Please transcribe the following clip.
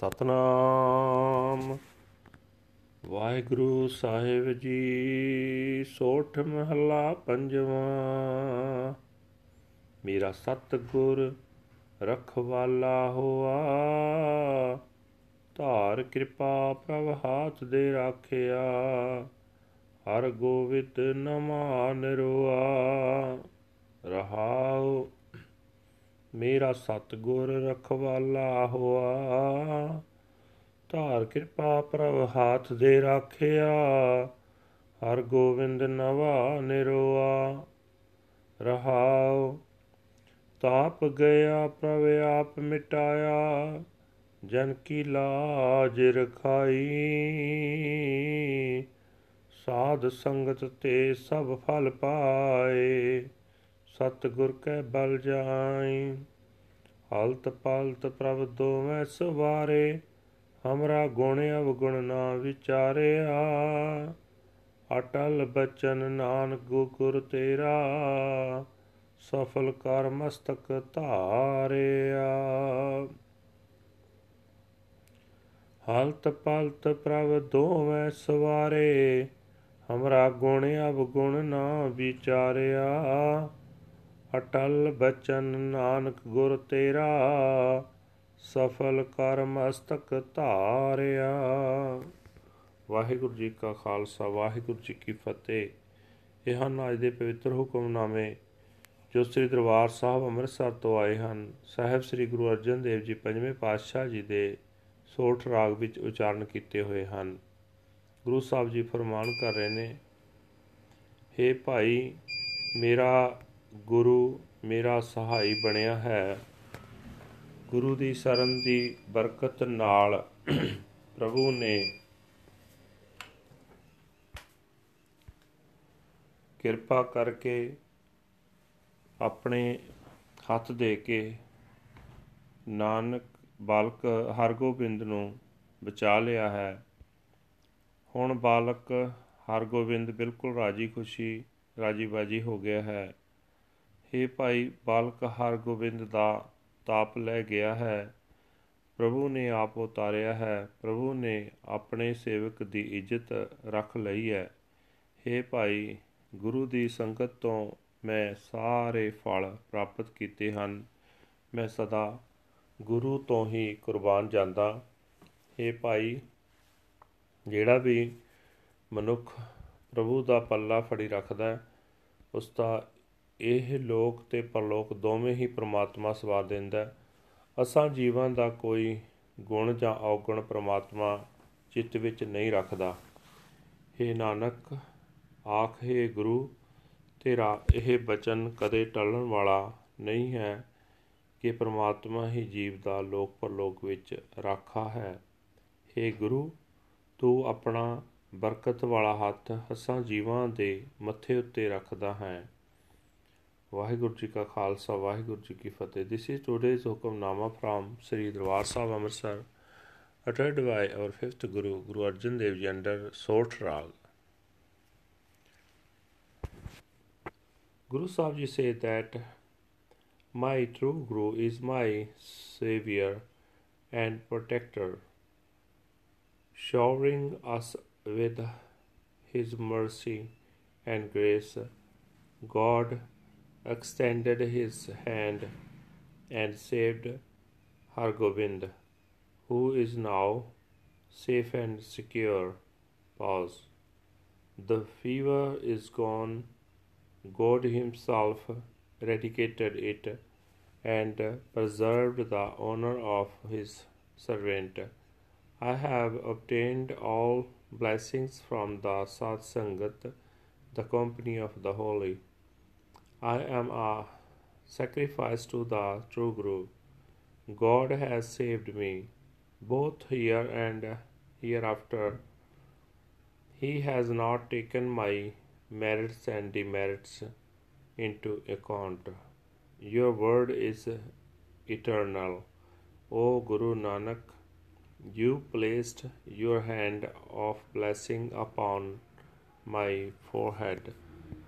ਸਤਨਾਮ। ਵਾਹਿਗੁਰੂ ਸਾਹਿਬ ਜੀ, ਸੋਠ ਮਹੱਲਾ ਪੰਜਵਾਂ। ਮੇਰਾ ਸਤਿਗੁਰ ਰਖਵਾਲਾ ਹੋਆ। ਧਾਰ ਕਿਰਪਾ ਪ੍ਰਭ ਹਾਥ ਦੇ ਰਾਖਿਆ। ਹਰ ਗੋਵਿੰਦ ਨਮਾ ਨਿਰਵਾ ਰਹਾਉ ਮੇਰਾ ਸਤਿਗੁਰ ਰਖਵਾਲਾ ਹੋਆ। ਧਾਰ ਕਿਰਪਾ ਪ੍ਰਭ ਹਾਥ ਦੇ ਰਾਖਿਆ। ਹਰ ਗੋਬਿੰਦ ਨਵਾ ਨਿਰਵਾ ਰਹਾਉ, ਤਾਪ ਗਿਆ ਪ੍ਰਭ ਆਪ ਮਿਟਾਇਆ। ਜਨ ਕੀ ਲਾਜ ਰਖਾਈ। ਸਾਧ ਸੰਗਤ ਤੇ ਸਭ ਫਲ ਪਾਏ। ਸਤਿਗੁਰ ਕੈ ਬਲ ਜਾਈ ਹਲਤ ਪਲਤ ਪ੍ਰਭ ਦੋਵੇਂ ਸਵਾਰੇ, ਹਮਰਾ ਗੁਣ ਅਵਗੁਣ ਨਾ ਵਿਚਾਰਿਆ ਅਟਲ ਬਚਨ ਨਾਨਕ ਗੁਰ ਤੇਰਾ, ਸਫਲ ਕਰ ਮਸਤਕ ਧਾਰਿਆ ਹਲਤ ਪਲਤ ਪ੍ਰਭ ਦੋਵੇਂ ਸਵਾਰੇ, ਹਮਰਾ ਗੁਣ ਅਵਗੁਣ ਨਾ ਵਿਚਾਰਿਆ ਅਟਲ ਬਚਨ ਨਾਨਕ ਗੁਰ ਤੇਰਾ, ਸਫਲ ਕਰ ਮਸਤਕ ਧਾਰਿਆ। ਵਾਹਿਗੁਰੂ ਜੀ ਕਾ ਖਾਲਸਾ, ਵਾਹਿਗੁਰੂ ਜੀ ਕੀ ਫਤਿਹ। ਇਹ ਹਨ ਅੱਜ ਦੇ ਪਵਿੱਤਰ ਹੁਕਮਨਾਮੇ, ਜੋ ਸ੍ਰੀ ਦਰਬਾਰ ਸਾਹਿਬ ਅੰਮ੍ਰਿਤਸਰ ਤੋਂ ਆਏ ਹਨ, ਸਾਹਿਬ ਸ੍ਰੀ ਗੁਰੂ ਅਰਜਨ ਦੇਵ ਜੀ ਪੰਜਵੇਂ ਪਾਤਸ਼ਾਹ ਜੀ ਦੇ ਸੋਠ ਰਾਗ ਵਿੱਚ ਉਚਾਰਨ ਕੀਤੇ ਹੋਏ ਹਨ। ਗੁਰੂ ਸਾਹਿਬ ਜੀ ਫਰਮਾਨ ਕਰ ਰਹੇ ਨੇ हे ਭਾਈ, ਮੇਰਾ ਗੁਰੂ ਮੇਰਾ ਸਹਾਈ ਬਣਿਆ ਹੈ। ਗੁਰੂ ਦੀ ਸ਼ਰਨ ਦੀ ਬਰਕਤ ਨਾਲ ਪ੍ਰਭੂ ਨੇ ਕਿਰਪਾ ਕਰਕੇ ਆਪਣੇ ਹੱਥ ਦੇ ਕੇ ਨਾਨਕ ਬਾਲਕ ਹਰਗੋਬਿੰਦ ਨੂੰ ਬਚਾ ਲਿਆ ਹੈ। ਹੁਣ ਬਾਲਕ ਹਰਗੋਬਿੰਦ ਬਿਲਕੁਲ ਰਾਜੀ ਖੁਸ਼ੀ ਰਾਜੀ ਬਾਜੀ ਹੋ ਗਿਆ ਹੈ। हे ਭਾਈ ਬਾਲਕ ਹਰਗੋਬਿੰਦ ਦਾ ਤਾਪ ਲੈ ਗਿਆ ਹੈ ਪ੍ਰਭੂ ਨੇ ਆਪ ਉਤਾਰਿਆ ਹੈ ਪ੍ਰਭੂ ਨੇ ਆਪਣੇ ਸੇਵਕ ਦੀ ਇੱਜ਼ਤ ਰੱਖ ਲਈ ਹੈ हे ਭਾਈ ਗੁਰੂ ਦੀ ਸੰਗਤ ਤੋਂ ਮੈਂ ਸਾਰੇ ਫਲ ਪ੍ਰਾਪਤ ਕੀਤੇ ਹਨ ਮੈਂ ਸਦਾ ਗੁਰੂ ਤੋਂ ਹੀ ਕੁਰਬਾਨ ਜਾਂਦਾ हे ਭਾਈ ਜਿਹੜਾ ਵੀ ਮਨੁੱਖ ਪ੍ਰਭੂ ਦਾ ਪੱਲਾ ਫੜੀ ਰੱਖਦਾ ਉਸ ਦਾ ਇਹ ਲੋਕ ਤੇ ਪਰਲੋਕ ਦੋਵੇਂ ਹੀ ਪ੍ਰਮਾਤਮਾ ਸਵਾਰ ਦਿੰਦਾ ਅਸਾਂ ਜੀਵਾਂ ਦਾ ਕੋਈ ਗੁਣ ਜਾਂ ਔਗਣ ਪ੍ਰਮਾਤਮਾ ਚਿੱਤ ਵਿੱਚ ਨਹੀਂ ਰੱਖਦਾ। हे ਨਾਨਕ, ਆਖੇ ਗੁਰੂ, ਤੇਰਾ ਇਹ ਬਚਨ ਕਦੇ ਟਲਣ ਵਾਲਾ ਨਹੀਂ ਹੈ ਕਿ ਪ੍ਰਮਾਤਮਾ ਹੀ ਜੀਵ ਦਾ ਲੋਕ ਪਰਲੋਕ ਵਿੱਚ ਰਾਖਾ ਹੈ। हे ਗੁਰੂ, ਤੂੰ ਆਪਣਾ ਬਰਕਤ ਵਾਲਾ ਹੱਥ ਹਸਾਂ ਜੀਵਾਂ ਦੇ ਮੱਥੇ ਉੱਤੇ ਰੱਖਦਾ ਹੈ। ਵਾਹਿਗੁਰੂ ਜੀ ਕਾ ਖਾਲਸਾ ਵਾਹਿਗੁਰੂ ਜੀ ਕੀ ਫਤਿਹ this is today's Hukamnama from Sri Darbar Sahib Amritsar uttered by our fifth Guru, Guru Arjan Dev Ji under Sort Rag. Guru Sahib Ji say that my true Guru is my savior and protector, showering us with his mercy and grace. God extended his hand and saved Hargobind, who is now safe and secure. Pause. The fever is gone. God Himself eradicated it and preserved the honor of His servant. I have obtained all blessings from the Sat Sangat, the company of the holy. I am a sacrifice to the true Guru. God has saved me, both here and hereafter. He has not taken my merits and demerits into account. Your word is eternal. O Guru Nanak, you placed your hand of blessing upon my forehead.